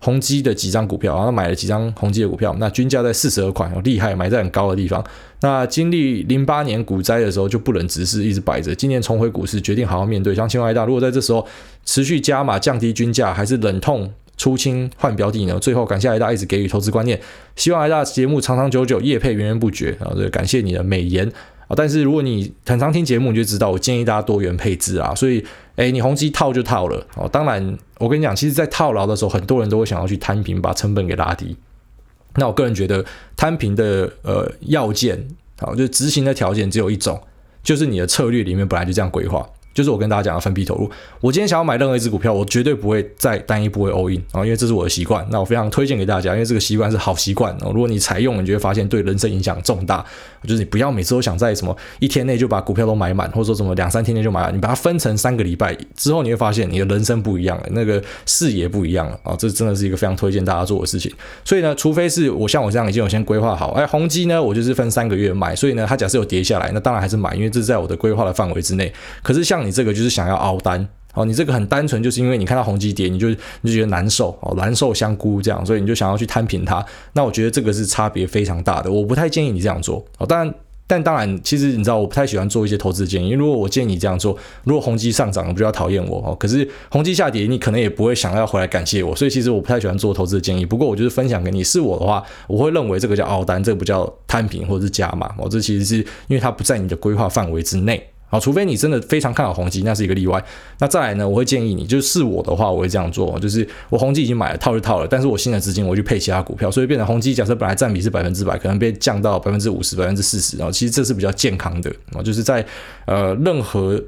宏基的几张股票，然后买了几张宏基的股票，那均价在四十二块，厉害，买在很高的地方。那经历零八年股灾的时候，就不能直视一直摆着。今年重回股市，决定好好面对。想请问挨大，如果在这时候持续加码降低均价，还是忍痛？出清换标的呢？最后感谢挨大一直给予投资观念，希望挨大节目长长久久，业配源源不绝啊！这感谢你的美言但是如果你很常听节目，你就知道我建议大家多元配置啊。所以，哎，你宏基套就套了哦。当然，我跟你讲，其实，在套牢的时候，很多人都会想要去摊平，把成本给拉低。那我个人觉得，摊平的呃要件啊，就执行的条件只有一种，就是你的策略里面本来就这样规划。就是我跟大家讲的分批投入。我今天想要买任何一只股票，我绝对不会再单一部位 all in 啊，因为这是我的习惯。那我非常推荐给大家，因为这个习惯是好习惯哦。如果你采用，你就会发现对人生影响重大。就是你不要每次都想在什么一天内就把股票都买满，或者说什么两三天内就买满。你把它分成三个礼拜之后，你会发现你的人生不一样了，那个视野不一样了啊。这真的是一个非常推荐大家做的事情。所以呢，除非是我像我这样已经有先规划好，哎，宏基呢，我就是分三个月买。所以呢，它假设有跌下来，那当然还是买，因为这是在我的规划的范围之内。可是像你这个就是想要。凹单哦，你这个很单纯，就是因为你看到宏基跌，你就你就觉得难受哦，难受香菇这样，所以你就想要去摊平它。那我觉得这个是差别非常大的，我不太建议你这样做哦。当然，但当然，其实你知道，我不太喜欢做一些投资建议。因为如果我建议你这样做，如果宏基上涨，你不要讨厌我哦。可是宏基下跌，你可能也不会想要回来感谢我。所以其实我不太喜欢做投资的建议。不过我就是分享给你，是我的话，我会认为这个叫凹单，这个不叫摊平或者是加码哦。这其实是因为它不在你的规划范围之内。好，除非你真的非常看好宏基，那是一个例外。那再来呢，我会建议你，就是我的话，我会这样做，就是我宏基已经买了套就套了，但是我新的资金我去配其他股票，所以变成宏基假设本来占比是百分之百，可能被降到百分之五十、百分之四十，然后其实这是比较健康的啊，就是在呃任何。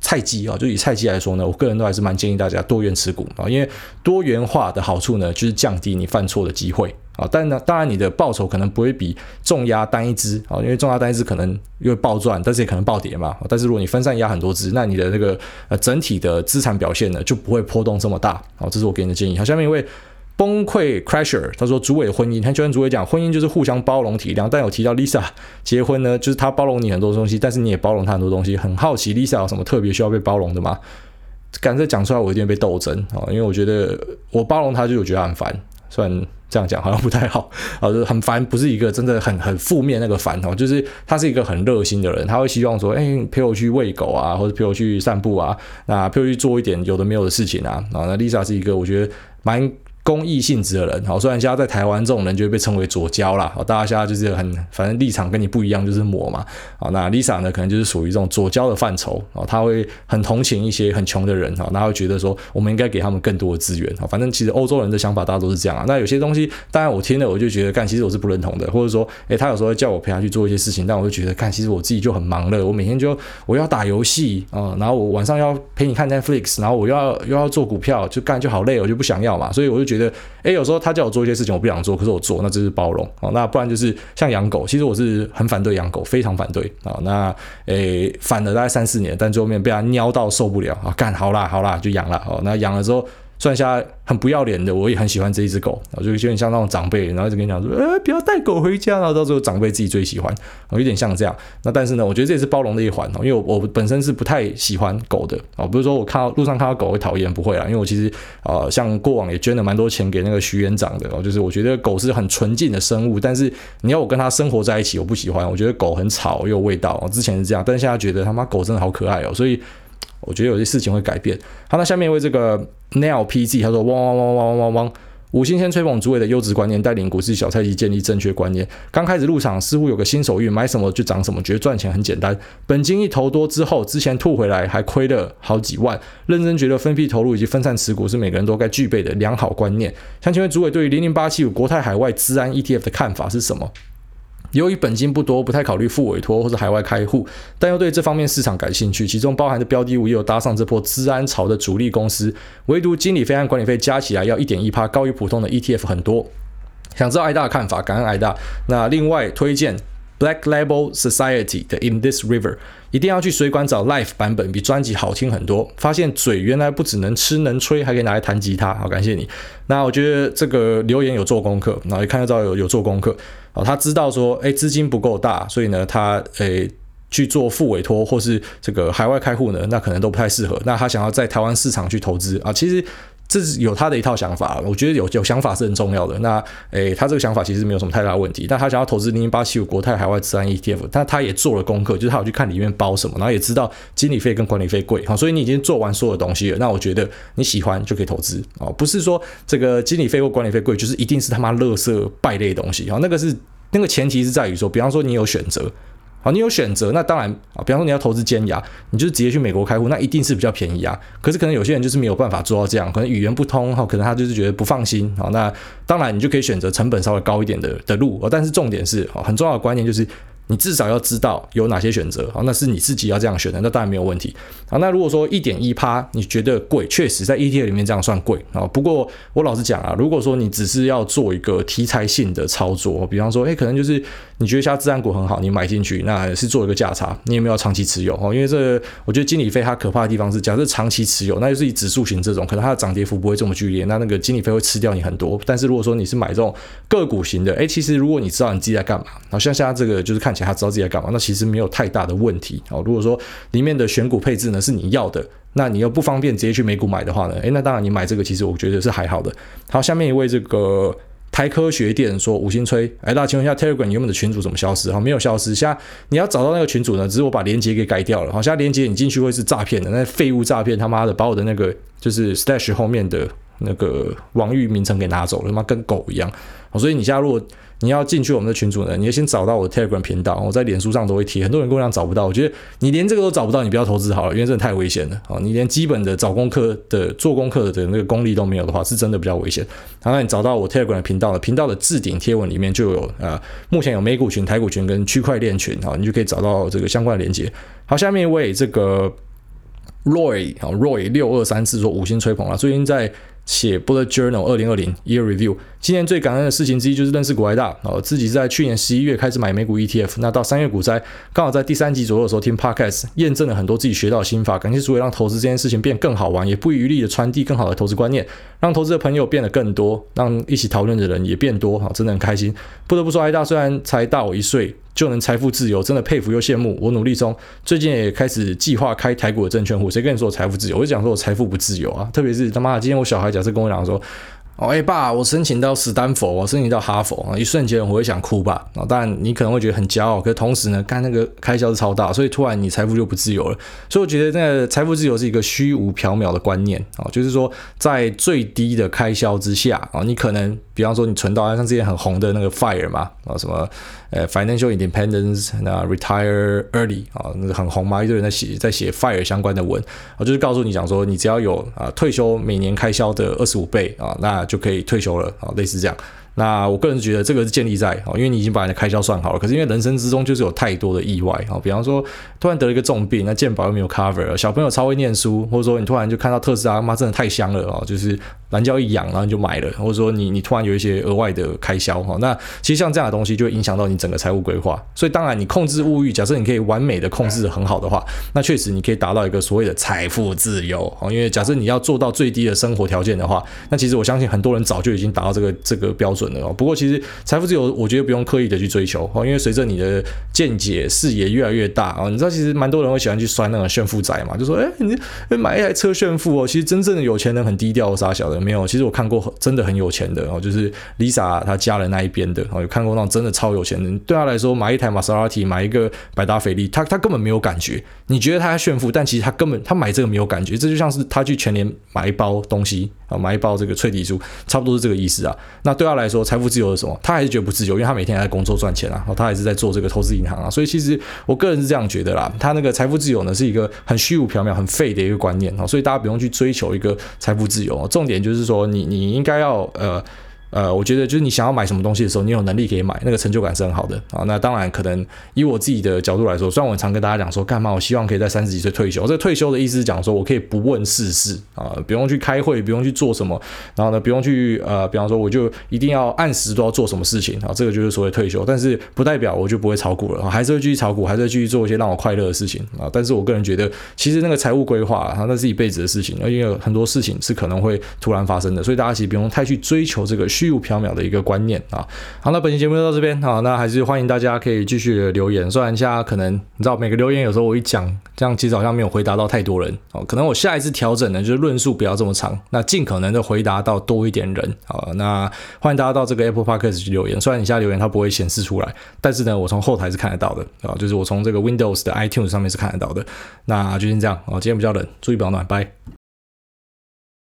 菜鸡啊，就以菜鸡来说呢，我个人都还是蛮建议大家多元持股啊，因为多元化的好处呢，就是降低你犯错的机会啊。但呢，当然你的报酬可能不会比重压单一支啊，因为重压单一支可能因为暴赚，但是也可能暴跌嘛。但是如果你分散压很多支，那你的那个呃整体的资产表现呢，就不会波动这么大啊。这是我给你的建议。好，下面一位。崩溃 Crasher，他说：“主委婚姻，他就跟主委讲，婚姻就是互相包容体谅。但有提到 Lisa 结婚呢，就是他包容你很多东西，但是你也包容他很多东西。很好奇 Lisa 有什么特别需要被包容的吗？敢这讲出来，我一定被斗争啊！因为我觉得我包容他，就我觉得很烦。虽然这样讲好像不太好 啊，就是很烦，不是一个真的很很负面那个烦哦，就是他是一个很热心的人，他会希望说，哎，陪我去喂狗啊，或者陪我去散步啊，那陪我去做一点有的没有的事情啊。啊，那 Lisa 是一个我觉得蛮。”公益性质的人，好，虽然现在在台湾这种人就会被称为左胶啦，好，大家现在就是很，反正立场跟你不一样就是魔嘛，好，那 Lisa 呢，可能就是属于这种左胶的范畴，哦，他会很同情一些很穷的人，哈，那会觉得说我们应该给他们更多的资源，好，反正其实欧洲人的想法大家都是这样啊，那有些东西，当然我听了我就觉得，干，其实我是不认同的，或者说，诶，他有时候会叫我陪他去做一些事情，但我就觉得，干，其实我自己就很忙了，我每天就我要打游戏啊，然后我晚上要陪你看 Netflix，然后我又要又要做股票，就干就好累，我就不想要嘛，所以我就觉，觉得诶，有时候。他叫我做一些事情，我不想做，可是我做，那这是包容啊。那不然就是像养狗，其实我是很反对养狗，非常反对啊。那诶，反了大概三四年，但最后面被他喵到受不了啊，干好啦好啦，就养了哦。那养了之后。算下来很不要脸的，我也很喜欢这一只狗，我就有点像那种长辈，然后就跟你讲说，呃，不要带狗回家，然后到时候长辈自己最喜欢，有点像这样。那但是呢，我觉得这也是包容的一环，因为我我本身是不太喜欢狗的啊，不是说我看到路上看到狗会讨厌，不会啦，因为我其实呃，像过往也捐了蛮多钱给那个徐园长的，就是我觉得狗是很纯净的生物，但是你要我跟它生活在一起，我不喜欢，我觉得狗很吵又有味道，之前是这样，但现在觉得他妈狗真的好可爱哦，所以。我觉得有些事情会改变。好，那下面一位这个 Nail PG，他说汪汪汪汪汪汪汪，五星先吹捧主委的优质观念，带领股市小菜鸡建立正确观念。刚开始入场似乎有个新手运，买什么就涨什么，觉得赚钱很简单。本金一投多之后，之前吐回来还亏了好几万。认真觉得分批投入以及分散持股是每个人都该具备的良好观念。想请问主委对于零零八七五国泰海外资安 ETF 的看法是什么？由于本金不多，不太考虑复委托或者海外开户，但又对这方面市场感兴趣，其中包含的标的物也有搭上这波资安潮的主力公司，唯独经理费和管理费加起来要一点一趴，高于普通的 ETF 很多。想知道艾大的看法，感恩艾大。那另外推荐 Black Label Society 的 In This River，一定要去水管找 Live 版本，比专辑好听很多。发现嘴原来不只能吃能吹，还可以拿来弹吉他，好感谢你。那我觉得这个留言有做功课，然后一看就知道有有做功课。哦，他知道说，哎，资金不够大，所以呢，他诶去做副委托或是这个海外开户呢，那可能都不太适合。那他想要在台湾市场去投资啊，其实这是有他的一套想法。我觉得有有想法是很重要的。那诶，他这个想法其实没有什么太大问题。但他想要投资零零八七五国泰海外资安 ETF，但他也做了功课，就是他有去看里面包什么，然后也知道经理费跟管理费贵。好，所以你已经做完所有东西了。那我觉得你喜欢就可以投资啊，不是说这个经理费或管理费贵，就是一定是他妈垃圾败类的东西啊，那个是。那个前提是在于说，比方说你有选择，好，你有选择，那当然啊，比方说你要投资尖牙，你就直接去美国开户，那一定是比较便宜啊。可是可能有些人就是没有办法做到这样，可能语言不通哈，可能他就是觉得不放心啊。那当然你就可以选择成本稍微高一点的的路，但是重点是啊，很重要的观念就是。你至少要知道有哪些选择，好，那是你自己要这样选的，那当然没有问题。好，那如果说一点一趴你觉得贵，确实在 ETF 里面这样算贵啊。不过我老实讲啊，如果说你只是要做一个题材性的操作，比方说，诶，可能就是你觉得像资安股很好，你买进去，那是做一个价差，你有没有长期持有？哦，因为这我觉得经理费它可怕的地方是，假设长期持有，那就是以指数型这种，可能它的涨跌幅不会这么剧烈，那那个经理费会吃掉你很多。但是如果说你是买这种个股型的，诶，其实如果你知道你自己在干嘛，好像现在这个就是看起来他知道自己在干嘛。那其实没有太大的问题哦。如果说里面的选股配置呢是你要的，那你又不方便直接去美股买的话呢，诶，那当然你买这个其实我觉得是还好的。好，下面一位这个台科学店说五星吹，哎，大家请问一下 Telegram 原本的群主怎么消失？哈，没有消失。现在你要找到那个群主呢，只是我把链接给改掉了。好，现在链接你进去会是诈骗的，那废物诈骗，他妈的把我的那个就是 Stash 后面的。那个网域名称给拿走了，他妈跟狗一样。所以你现在如果你要进去我们的群组呢，你要先找到我的 Telegram 频道，我在脸书上都会贴。很多人跟我讲找不到，我觉得你连这个都找不到，你不要投资好了，因为真的太危险了。哦，你连基本的找功课的做功课的那个功力都没有的话，是真的比较危险。然后你找到我 Telegram 频道的频道的置顶贴文里面就有呃，目前有美股群、台股群跟区块链群，好，你就可以找到这个相关的链接。好，下面一位这个 Roy 啊，Roy 六二三四说五星吹捧啊，最近在。写 Bullet Journal 二零二零 Year Review，今年最感恩的事情之一就是认识古埃大哦，自己在去年十一月开始买美股 ETF，那到三月股灾，刚好在第三集左右的时候听 Podcast，验证了很多自己学到的心法，感谢诸位让投资这件事情变更好玩，也不遗余力的传递更好的投资观念，让投资的朋友变得更多，让一起讨论的人也变多，哈，真的很开心。不得不说，埃大虽然才大我一岁。就能财富自由，真的佩服又羡慕。我努力中，最近也开始计划开台股的证券户。谁跟你说我财富自由？我就讲说我财富不自由啊！特别是他妈的，今天我小孩假设跟我讲说。哦，哎、爸，我申请到史丹佛，我申请到哈佛啊！一瞬间我会想哭吧？啊，当然你可能会觉得很骄傲，可同时呢，干那个开销是超大，所以突然你财富就不自由了。所以我觉得那个财富自由是一个虚无缥缈的观念啊，就是说在最低的开销之下啊，你可能比方说你存到像之前很红的那个 FIRE 嘛啊，什么呃 Financial Independence 那 Retire Early 啊，那个很红嘛，一堆人在写在写 FIRE 相关的文啊，就是告诉你讲说，你只要有啊退休每年开销的二十五倍啊，那就可以退休了啊，类似这样。那我个人觉得这个是建立在哦，因为你已经把你的开销算好了。可是因为人生之中就是有太多的意外哦，比方说突然得了一个重病，那健保又没有 cover，小朋友超会念书，或者说你突然就看到特斯拉，妈真的太香了哦，就是。蓝胶一养，然后你就买了，或者说你你突然有一些额外的开销哈，那其实像这样的东西就会影响到你整个财务规划。所以当然你控制物欲，假设你可以完美的控制的很好的话，那确实你可以达到一个所谓的财富自由哦。因为假设你要做到最低的生活条件的话，那其实我相信很多人早就已经达到这个这个标准不过其实财富自由，我觉得不用刻意的去追求哦，因为随着你的见解视野越来越大啊，你知道其实蛮多人会喜欢去摔那种炫富仔嘛，就说哎你买一台车炫富哦，其实真正的有钱人很低调傻小的。没有，其实我看过真的很有钱的哦，就是 Lisa 她家人那一边的哦，有看过那种真的超有钱的。对他来说，买一台玛莎拉蒂，买一个百达翡丽，他他根本没有感觉。你觉得他在炫富，但其实他根本他买这个没有感觉。这就像是他去全联买一包东西买一包这个脆皮书，差不多是这个意思啊。那对他来说，财富自由是什么？他还是觉得不自由，因为他每天还在工作赚钱啊，他还是在做这个投资银行啊。所以其实我个人是这样觉得啦，他那个财富自由呢，是一个很虚无缥缈、很废的一个观念啊。所以大家不用去追求一个财富自由，重点就是说你你。应该要呃。呃，我觉得就是你想要买什么东西的时候，你有能力可以买，那个成就感是很好的啊。那当然，可能以我自己的角度来说，虽然我常跟大家讲说，干嘛我希望可以在三十几岁退休。这退休的意思是讲说我可以不问世事啊，不用去开会，不用去做什么，然后呢，不用去呃，比方说我就一定要按时都要做什么事情啊。这个就是所谓退休，但是不代表我就不会炒股了啊，还是会继续炒股，还是会继续做一些让我快乐的事情啊。但是我个人觉得，其实那个财务规划啊，那是一辈子的事情，因为有很多事情是可能会突然发生的，所以大家其实不用太去追求这个需虚无缥缈的一个。观念啊，好，那本期节目就到这边啊，那还是欢迎大家可以继续留言。虽然现在可能你知道每个留言有时候我一讲，这样其实好像没有回答到太多人哦，可能我下一次调整呢，就是论述不要这么长，那尽可能的回答到多一点人啊。那欢迎大家到这个 Apple Podcast 去留言，虽然你现在留言它不会显示出来，但是呢，我从后台是看得到的啊，就是我从这个 Windows 的 iTunes 上面是看得到的。那就先这样哦，今天比较冷，注意保暖，拜。